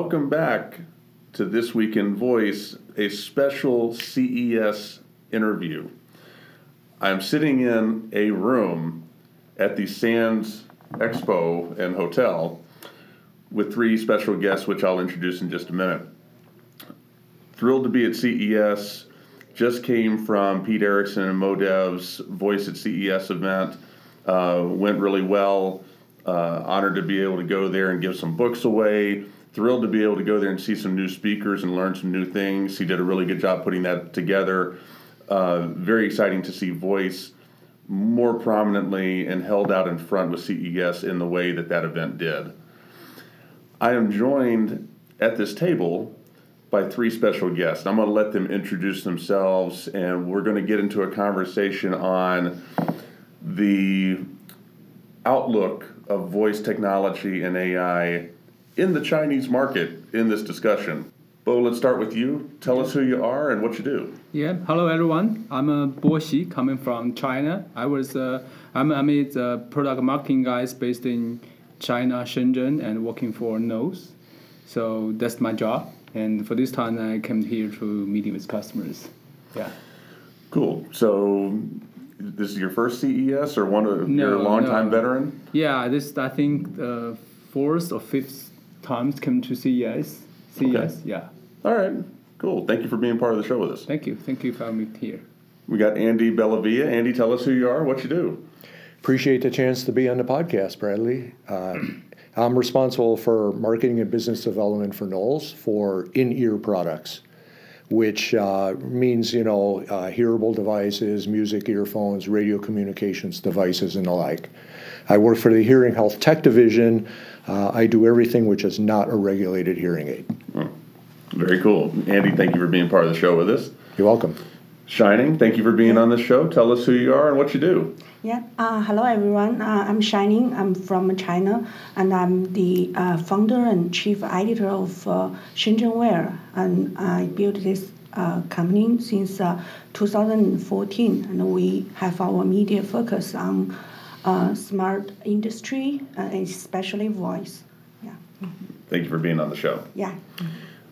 welcome back to This Week in Voice, a special CES interview. I'm sitting in a room at the Sands Expo and Hotel with three special guests, which I'll introduce in just a minute. Thrilled to be at CES. Just came from Pete Erickson and Modev's Voice at CES event. Uh, went really well. Uh, honored to be able to go there and give some books away. Thrilled to be able to go there and see some new speakers and learn some new things. He did a really good job putting that together. Uh, very exciting to see Voice more prominently and held out in front with CES in the way that that event did. I am joined at this table by three special guests. I'm going to let them introduce themselves, and we're going to get into a conversation on the outlook of voice technology and AI in the Chinese market in this discussion. Bo, let's start with you. Tell us who you are and what you do. Yeah, hello everyone. I'm uh, Bo Xi, coming from China. I was uh, I'm, I'm the product marketing guys based in China, Shenzhen, and working for Knowles. So that's my job. And for this time, I came here to meeting with customers. Yeah. Cool. So this is your first CES or one of no, you're a long time veteran? Yeah, this I think the fourth or fifth times come to CES. CES, okay. yeah. All right, cool. Thank you for being part of the show with us. Thank you. Thank you for having me here. We got Andy Bellavia. Andy, tell us who you are, what you do. Appreciate the chance to be on the podcast, Bradley. Uh, I'm responsible for marketing and business development for Knowles for in-ear products which uh, means you know uh, hearable devices, music earphones, radio communications devices, and the like. I work for the Hearing Health Tech Division. Uh, I do everything which is not a regulated hearing aid. Hmm. Very cool, Andy. Thank you for being part of the show with us. You're welcome. Shining, thank you for being on the show. Tell us who you are and what you do. Yeah, uh, hello everyone. Uh, I'm Shining. I'm from China, and I'm the uh, founder and chief editor of uh, Shenzhen Wear. And I built this uh, company since uh, 2014, and we have our media focus on uh, smart industry and especially voice. Yeah. Thank you for being on the show. Yeah.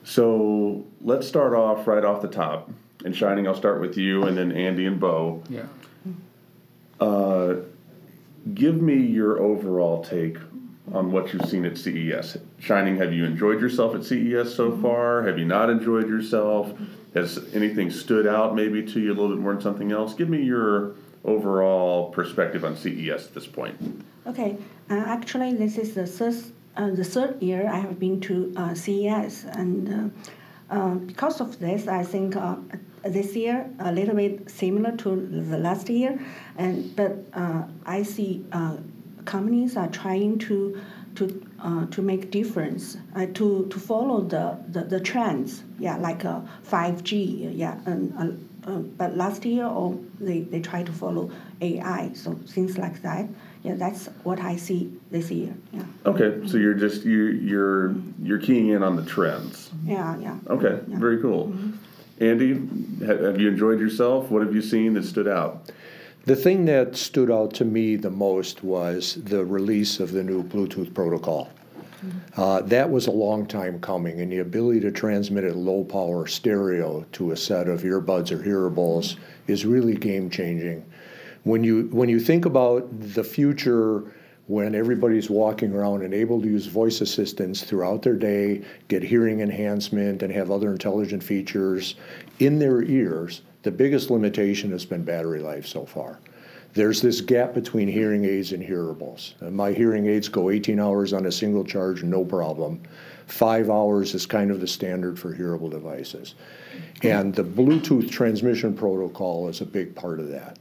So let's start off right off the top. And Shining, I'll start with you, and then Andy and Bo. Yeah. Uh, give me your overall take on what you've seen at CES. Shining, have you enjoyed yourself at CES so mm-hmm. far? Have you not enjoyed yourself? Has anything stood out maybe to you a little bit more than something else? Give me your overall perspective on CES at this point. Okay, uh, actually, this is the third, uh, the third year I have been to uh, CES, and uh, uh, because of this, I think uh, this year a little bit similar to the last year, and but uh, I see uh, companies are trying to to uh, to make difference uh, to to follow the, the, the trends yeah like uh, 5G yeah and uh, uh, but last year or oh, they, they try to follow AI so things like that yeah that's what I see this year yeah okay so you're just you you're you're keying in on the trends yeah yeah okay yeah. very cool. Mm-hmm. Andy, have you enjoyed yourself? What have you seen that stood out? The thing that stood out to me the most was the release of the new Bluetooth protocol. Mm-hmm. Uh, that was a long time coming, and the ability to transmit at low power stereo to a set of earbuds or hearables is really game changing. When you when you think about the future when everybody's walking around and able to use voice assistants throughout their day, get hearing enhancement, and have other intelligent features in their ears, the biggest limitation has been battery life so far. There's this gap between hearing aids and hearables. And my hearing aids go 18 hours on a single charge, no problem. Five hours is kind of the standard for hearable devices. And the Bluetooth transmission protocol is a big part of that.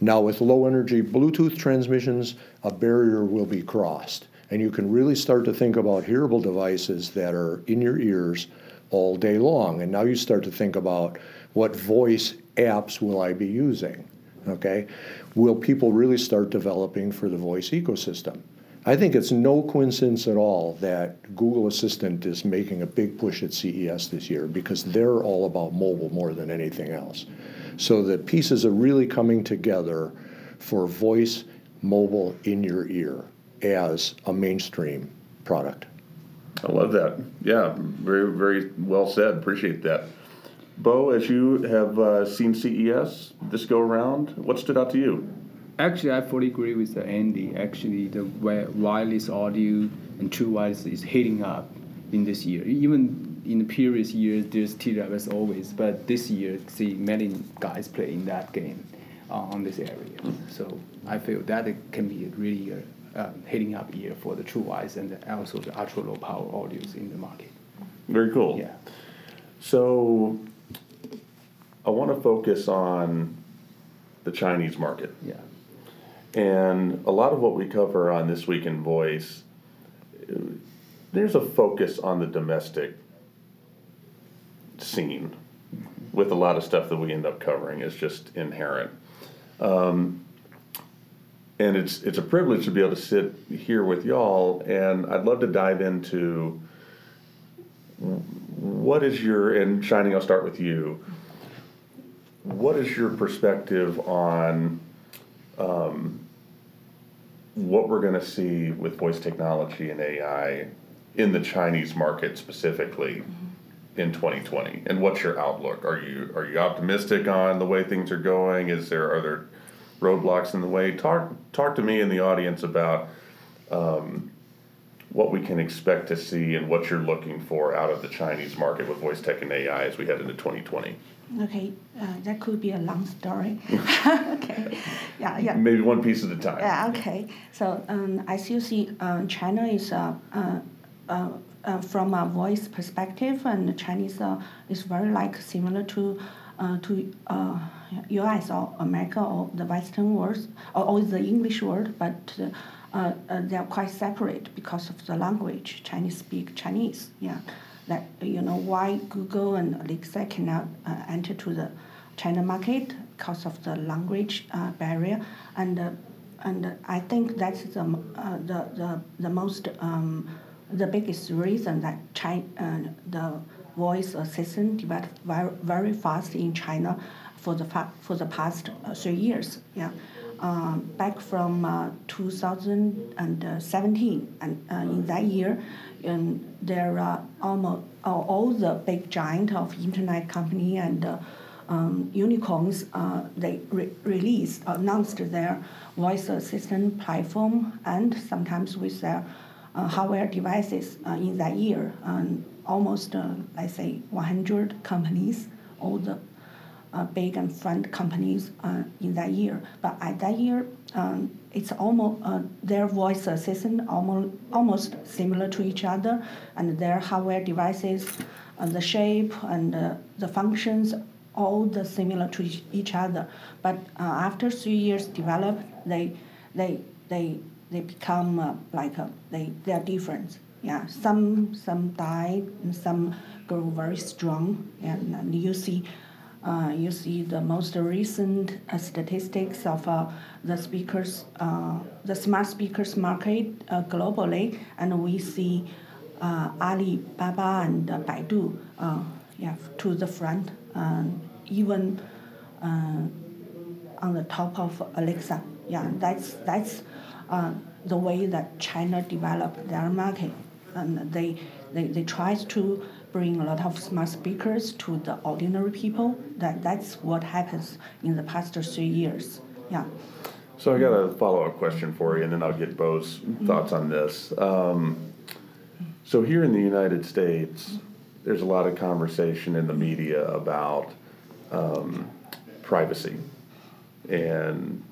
Now, with low energy Bluetooth transmissions, a barrier will be crossed. And you can really start to think about hearable devices that are in your ears all day long. And now you start to think about what voice apps will I be using? Okay? Will people really start developing for the voice ecosystem? I think it's no coincidence at all that Google Assistant is making a big push at CES this year because they're all about mobile more than anything else. So the pieces are really coming together for voice mobile in your ear as a mainstream product. I love that. Yeah, very very well said. Appreciate that. Bo, as you have uh, seen CES this go around, what stood out to you? Actually, I fully agree with Andy. Actually, the wireless audio and true wireless is heating up in this year. Even in the previous years, there's TWS always, but this year, see many guys play in that game uh, on this area. So I feel that it can be really a uh, heating up year for the true wireless and also the ultra low power audios in the market. Very cool. Yeah. So I want to focus on the Chinese market. Yeah. And a lot of what we cover on This Week in Voice, there's a focus on the domestic scene with a lot of stuff that we end up covering is just inherent. Um, and it's it's a privilege to be able to sit here with y'all, and I'd love to dive into what is your and shining. I'll start with you. What is your perspective on um, what we're going to see with voice technology and AI in the Chinese market specifically mm-hmm. in 2020? And what's your outlook? Are you are you optimistic on the way things are going? Is there are there roadblocks in the way? Talk talk to me in the audience about um, what we can expect to see and what you're looking for out of the Chinese market with voice tech and AI as we head into 2020. Okay, uh, that could be a long story. okay, yeah, yeah. Maybe one piece at a time. Yeah, okay. So um, as you see, uh, China is uh, uh, uh, uh, from a voice perspective, and Chinese uh, is very like similar to uh, to uh, U.S. or America or the Western world or, or the English world, but uh, uh, they are quite separate because of the language. Chinese speak Chinese. Yeah that you know why Google and Alexa cannot uh, enter to the China market because of the language uh, barrier, and uh, and I think that's the uh, the, the the most um, the biggest reason that China uh, the voice assistant developed very, very fast in China for the fa- for the past uh, three years. Yeah. Um, back from 2017, and in that year, and there are almost all the big giant of internet company and uh, um, unicorns, uh, they re- released, announced their voice assistant platform and sometimes with their uh, hardware devices uh, in that year. Um, almost, uh, let's say, 100 companies, all the uh, big and front companies in that year. But at that year, um, it's almost uh, their voice assistant almost almost similar to each other, and their hardware devices, uh, the shape and uh, the functions all the similar to each other. But uh, after three years developed, they they they they become uh, like a, they they are different. Yeah, some some die and some grow very strong, and, and you see uh, you see the most recent uh, statistics of uh, the speakers, uh, the smart speakers market uh, globally, and we see Alibaba and Baidu, yeah, to the front, even on the top of Alexa. Yeah, that's that's the way that China developed their market, and they they, they try to bring a lot of smart speakers to the ordinary people. That that's what happens in the past three years. Yeah. So I got a follow up question for you, and then I'll get Bo's thoughts on this. Um, so here in the United States, there's a lot of conversation in the media about um, privacy and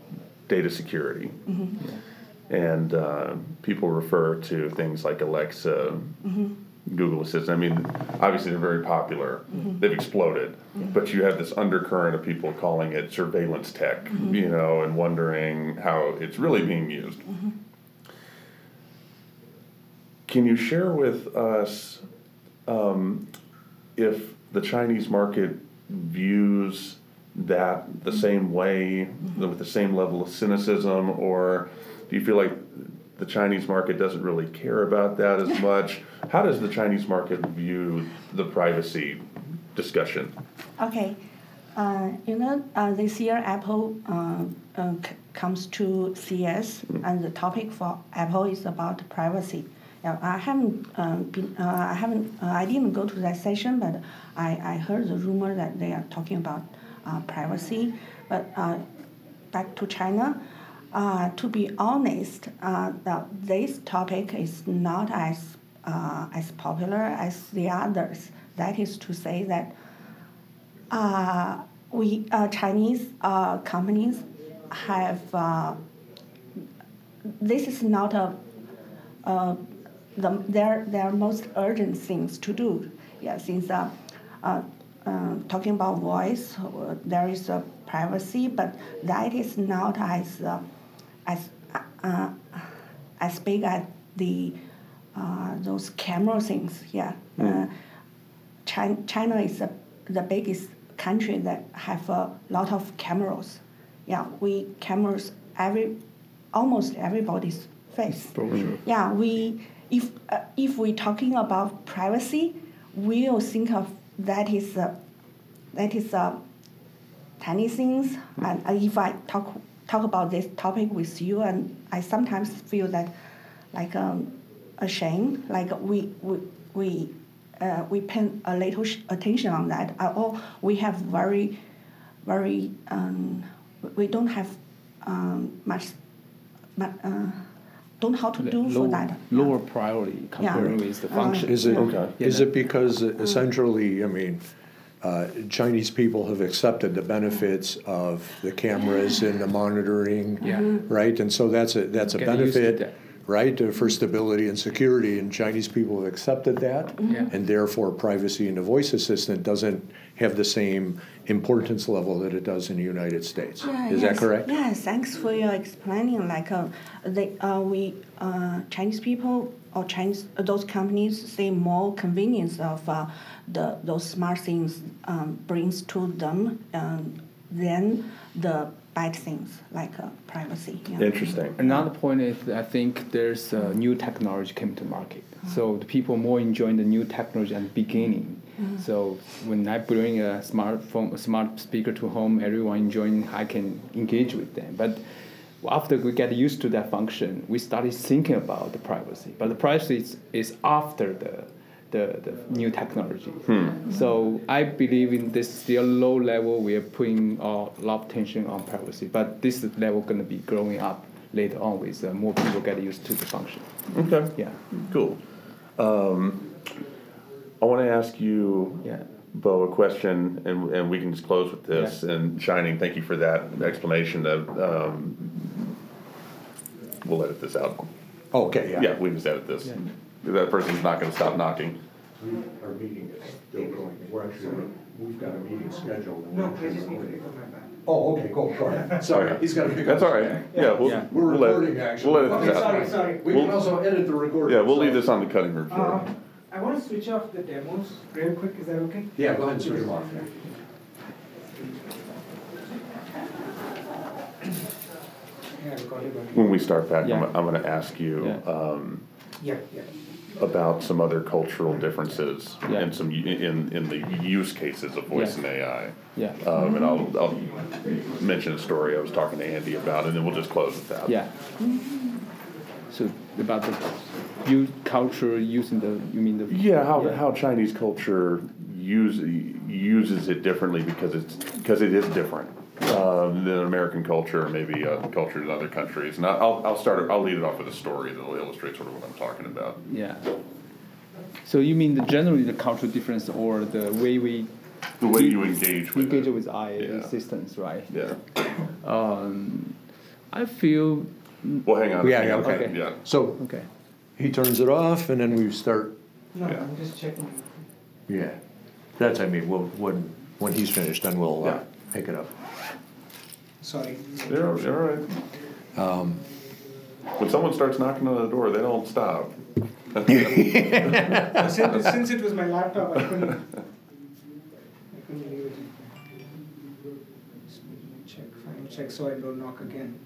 data security. Mm-hmm. And uh, people refer to things like Alexa, mm-hmm. Google Assistant. I mean, obviously they're very popular. Mm-hmm. They've exploded, but you have this undercurrent of people calling it surveillance tech, mm-hmm. you know, and wondering how it's really being used. Mm-hmm. Can you share with us um, if the Chinese market views that the mm-hmm. same way, mm-hmm. with the same level of cynicism, or do you feel like the Chinese market doesn't really care about that as much. How does the Chinese market view the privacy discussion? Okay. Uh, you know, uh, this year Apple uh, uh c- comes to CES, mm-hmm. and the topic for Apple is about privacy. Yeah, I haven't um, been. Uh, I haven't. Uh, I didn't go to that session, but I, I heard the rumor that they are talking about uh, privacy. But uh, back to China. Uh, to be honest, uh, the, this topic is not as uh, as popular as the others. That is to say that uh, we uh, Chinese uh, companies have this is not a the, their their most urgent things to do. Yeah, since talking about voice, there is a privacy, but that is not as as uh, as big as the uh, those camera things. Yeah, mm. uh, China, China is the, the biggest country that have a lot of cameras. Yeah, we cameras every almost everybody's face. Sure. Yeah, we if uh, if we talking about privacy, we'll think of that is a that is a tiny things. Mm. And if I talk talk about this topic with you, and I sometimes feel that like um, ashamed, like we we we uh, we pay a little attention on that. Uh, or we have very very um, we don't have um, much, but uh, don't know how to do low, for that. Lower priority compared yeah. with the function. Is it okay. is it because essentially? I mean uh, Chinese people have accepted the benefits of the cameras and the monitoring, yeah. right? And so that's a that's a benefit, right, uh, for stability and security. And Chinese people have accepted that, yeah. and therefore privacy in the voice assistant doesn't have the same importance level that it does in the United States. Yeah, Is yes, that correct? Yes. Thanks for your explaining. Like, uh, they, uh, we uh, Chinese people or Chinese those companies see more convenience of uh, the those smart things um, brings to them um, than the bad things like uh, privacy. Yeah. Interesting. Another point is I think there's a new technology came to market, mm-hmm. so the people more enjoying the new technology at the beginning. Mm-hmm. So when I bring a smartphone, a smart speaker to home, everyone enjoying, I can engage with them. But after we get used to that function, we started thinking about the privacy. But the privacy is, is after the, the, the new technology. Hmm. So I believe in this still low level, we are putting a lot of attention on privacy. But this level going to be growing up later on with uh, more people get used to the function. Okay. Yeah. Cool. Um, I want to ask you. Yeah. Bo, a question, and, and we can just close with this. Yeah. And Shining, thank you for that explanation. Of, um, we'll edit this out. Okay, yeah. Yeah, we just edit this. Yeah. That person's not going to stop knocking. Our meeting is still going. We're actually, we've got a meeting scheduled. No, I just need to pick up my bag. Oh, okay, go, go ahead. Sorry, he's got to pick up. That's all right. his. Yeah, we'll, Yeah. We're we'll edit- recording, actually. We'll edit Okay, this out. sorry, sorry. We can We'll- also edit the recording. Yeah, we'll leave this on the cutting room floor. Uh, I want to switch off the demos real quick, is that okay? Yeah, go ahead and switch them off. Yeah, I got it. When we start back, I'm, I'm going to ask you Yeah. um, Yeah, yeah. about some other cultural differences Yeah. and some in in the use cases of voice Yeah. and AI. Yeah. Um, and I'll, I'll mention a story I was talking to Andy about, and then we'll just close with that. Yeah. So about the you culture using the you mean the Yeah, how, Yeah. how Chinese culture use, uses it differently because it's because it is different um, than American culture, or maybe uh, culture in other countries. And I'll, I'll start. I'll lead it off with a story that'll illustrate sort of what I'm talking about. Yeah. So you mean the generally the cultural difference or the way we The way you engage with engage it. with AI Yeah. assistants, right? Yeah. Um, I feel Well, hang on. Yeah, hang yeah, on. okay. Yeah. So okay. He turns it off and then we start, No, Yeah. I'm just checking. yeah. That's, I mean, we'll, when, when he's finished, then we'll uh, Yeah. pick it up. Sorry. You're, you're all right. Um, When someone starts knocking on the door, they don't stop. since, since it was my laptop, I couldn't. I couldn't leave it. Just check, final check, so I don't knock again.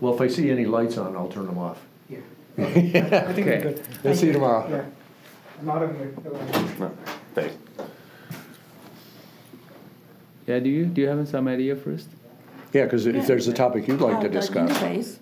Well, if I see any lights on, I'll turn them off. Yeah. I think Okay. we're good. We'll Thank see you tomorrow. Yeah. Not a minute. No, Thanks. Yeah. Do you do you have some idea first? Yeah, because if there's a topic you'd like Uh, to the discuss. interface,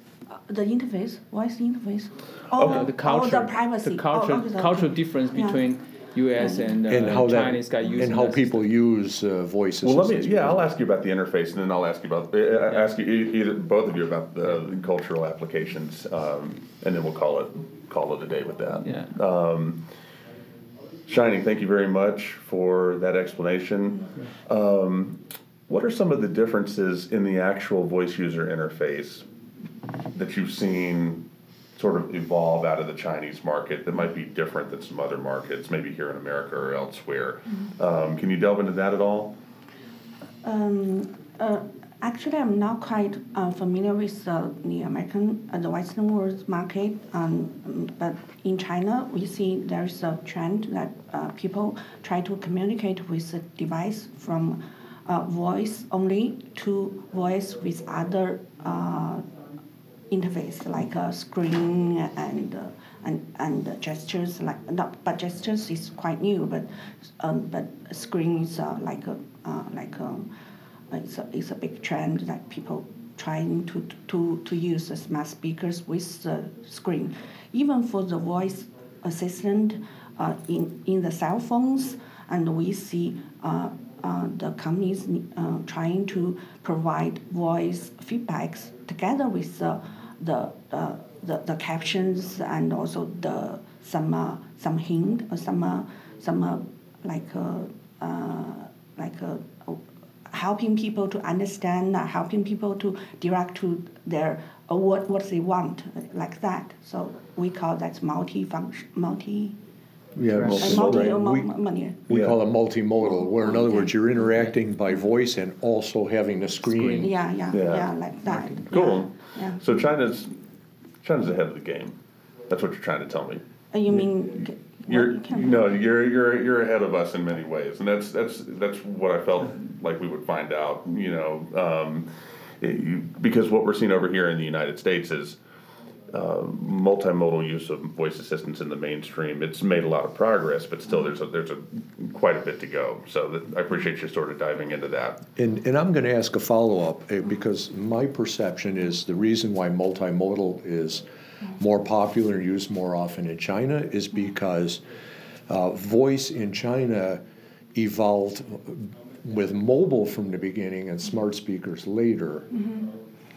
the interface, voice interface. Uh, Oh, the oh, culture, the privacy. the culture, oh, okay, the- cultural difference Yeah. between U.S. and, uh, And how that, Chinese guy using and how that people use uh, voice Well, let me, yeah, I'll ask you about the interface, and then I'll ask you about, uh, ask you, e- either, both of you about the the cultural applications, um, and then we'll call it, call it a day with that. Yeah. Shining, thank you very much for that explanation. Um, what are some of the differences in the actual voice user interface that you've seen sort of evolve out of the Chinese market that might be different than some other markets, maybe here in America or elsewhere? Um, can you delve into that at all? Um, uh, actually, I'm not quite uh, familiar with uh, the American, uh, the Western world market. Um, but in China, we see there's a trend that uh, people try to communicate with the device from uh, voice only to voice with other uh, interface like a screen and uh, and and gestures like not but gestures is quite new but um, but screen is uh, like a uh, like a, it's a it's a big trend that people trying to to to use the smart speakers with the screen. Even for the voice assistant uh, in in the cell phones and we see uh, uh, the companies uh, trying to provide voice feedbacks together with the the, uh, the, the captions and also the some uh, some hint or some uh, some uh, like uh, uh, like uh, helping people to understand, uh, helping people to direct to their uh, what what they want like that. So we call that multi function multi Yeah, uh, multi- multi right. We- mo- money. We Yeah. call it multimodal, where in other words, you're interacting by voice and also having the screen. Yeah, yeah, Yeah. yeah, like that. Cool. Yeah. yeah. So China's China's ahead of the game. That's what you're trying to tell me. Uh, you mean? g- You're what can- no, you're you're you're ahead of us in many ways, and that's that's that's what I felt like we would find out. You know, um, it- you, because what we're seeing over here in the United States is uh, multimodal use of voice assistants in the mainstream. It's made a lot of progress, but still, there's a there's a quite a bit to go. So that, I appreciate you sort of diving into that. And, and I'm going to ask a follow-up, eh, because my perception is the reason why multimodal is more popular and used more often in China is because uh, voice in China evolved with mobile from the beginning and smart speakers later.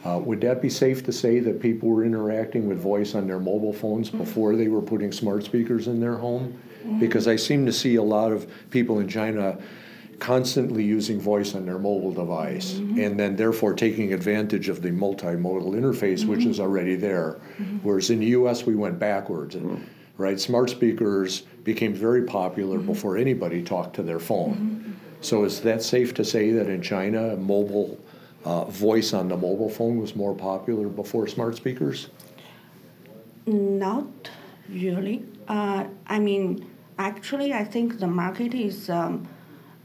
Uh, would that be safe to say that people were interacting with voice on their mobile phones mm-hmm. before they were putting smart speakers in their home? Mm-hmm. Because I seem to see a lot of people in China constantly using voice on their mobile device mm-hmm. and then therefore taking advantage of the multimodal interface which is already there. Whereas in the US we went backwards. Right? Smart speakers became very popular before anybody talked to their phone. So is that safe to say that in China mobile uh, voice on the mobile phone was more popular before smart speakers? Not really. Uh, I mean, actually, I think the market is um,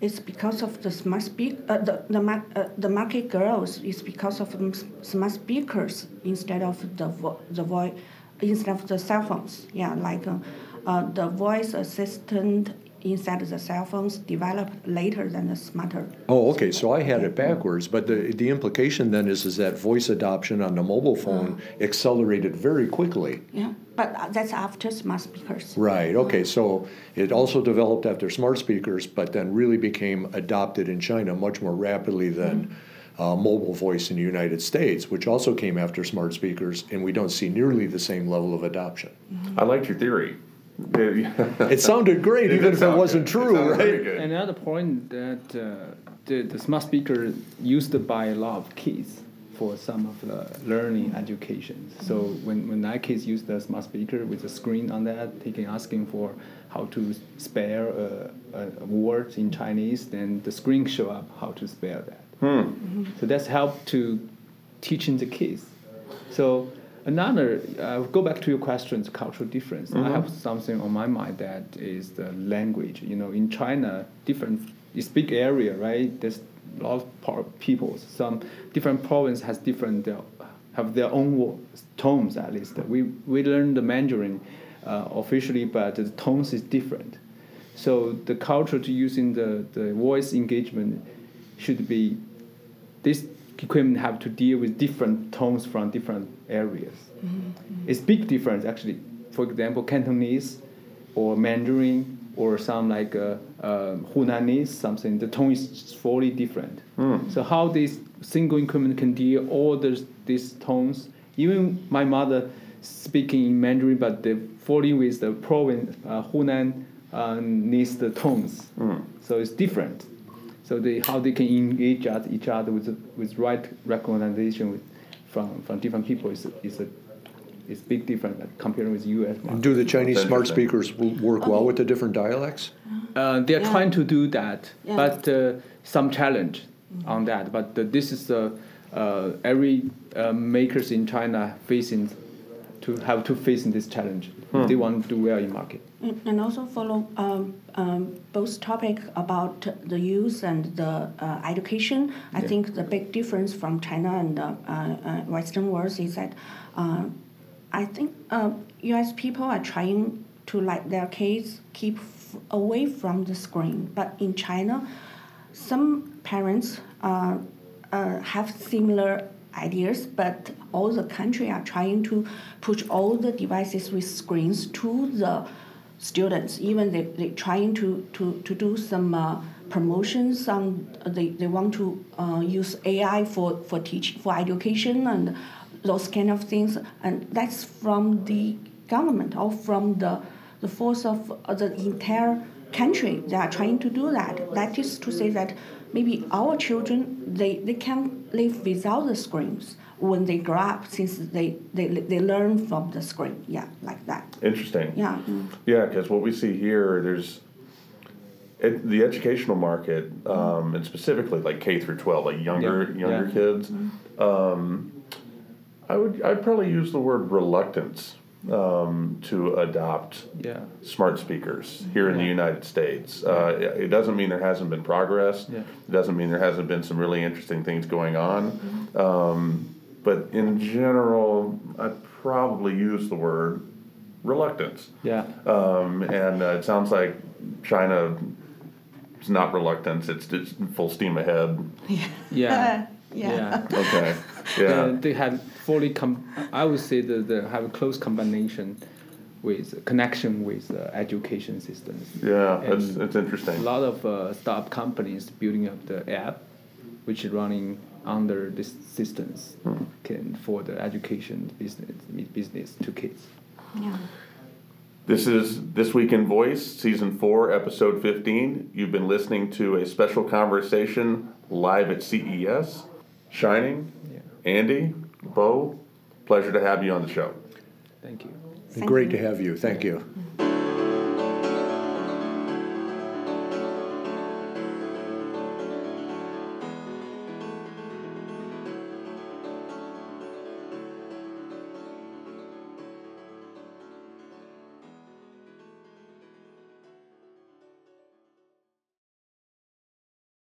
it's because of the smart speak uh, the the, mar- uh, the market grows is because of smart speakers instead of the vo- the voice instead of the cell phones. Yeah, like uh, uh, the voice assistant inside the cell phones developed later than the smarter. Oh, okay, so I had it backwards, but the, the implication then is, is that voice adoption on the mobile phone accelerated very quickly. Yeah, but uh, that's after smart speakers. Right, okay, so it also developed after smart speakers, but then really became adopted in China much more rapidly than uh, mobile voice in the United States, which also came after smart speakers, and we don't see nearly the same level of adoption. I liked your theory. It sounded great, It even did if it wasn't good. It true, sounded very right? Another point that uh, the, the smart speaker used by a lot of kids for some of the learning education. So when, when our kids use the smart speaker with a screen on that, they can asking for how to spell a, a, a word in Chinese, then the screen show up how to spell that. So that's helped to teaching the kids. So another, uh, go back to your questions, cultural difference. I have something on my mind that is the language. You know, in China, different, it's big area, right? There's a lot of peoples. Some different province has different, uh, have their own wo- tones at least. We, we learn the Mandarin uh, officially, but the tones is different. So the culture to using the, the voice engagement should be this equipment have to deal with different tones from different areas. It's big difference actually. For example, Cantonese or Mandarin or some like uh, uh, Hunanese, something the tone is fully different. So how this single equipment can deal all these these tones? Even my mother speaking in Mandarin, but the falling with the province uh, Hunan uh, needs the tones. So it's different. So they, how they can engage at each other with with right recognition with, from from different people is is a is big difference like, compared with U.S. market. Do the Chinese smart speakers work well with the different dialects? Uh, they're Yeah. trying to do that, Yeah. but uh, some challenge on that. But uh, this is uh, uh, every uh, makers in China facing to have to facing this challenge. if They want to do well in market. And and also follow um, um, both topic about the youth and the uh, education. I think the big difference from China and the uh, uh, Western world is that uh, I think uh, U.S. people are trying to let their kids keep f- away from the screen, but in China, some parents uh, uh, have similar ideas, but all the country are trying to push all the devices with screens to the students. Even they they trying to to, to do some uh, promotions. On they, they want to uh, use AI for for teach for education and those kind of things. And that's from the government or from the the force of uh, the entire country. They are trying to do that. That is to say that maybe our children they, they can live without the screens when they grow up since they, they, they learn from the screen. Yeah, like that. Interesting. Yeah. mm. Yeah, because what we see here, there's it, the educational market, um, and specifically like K through twelve, like younger Yeah, younger yeah. kids. Um, I would I'd probably use the word reluctance um, to adopt Yeah. smart speakers here in the United States. Uh, it it doesn't mean there hasn't been progress. Yeah. It doesn't mean there hasn't been some really interesting things going on. Um, but in general, I'd probably use the word reluctance. Yeah. Um, and uh, it sounds like China is not reluctance, it's just full steam ahead. Yeah. Yeah. yeah. Okay. They, Yeah. they have fully com- I would say that they have a close combination with connection with the education systems. Yeah. That's And that's A interesting. A lot of uh, startup companies building up the app, which is running under these systems, can for the education business business to kids. Yeah. This is This Week in Voice, Season 4, Episode 15. You've been listening to a special conversation live at CES. Shining, Yeah. Andy, Bo, pleasure to have you on the show. Thank you. Great to have you. Thank you.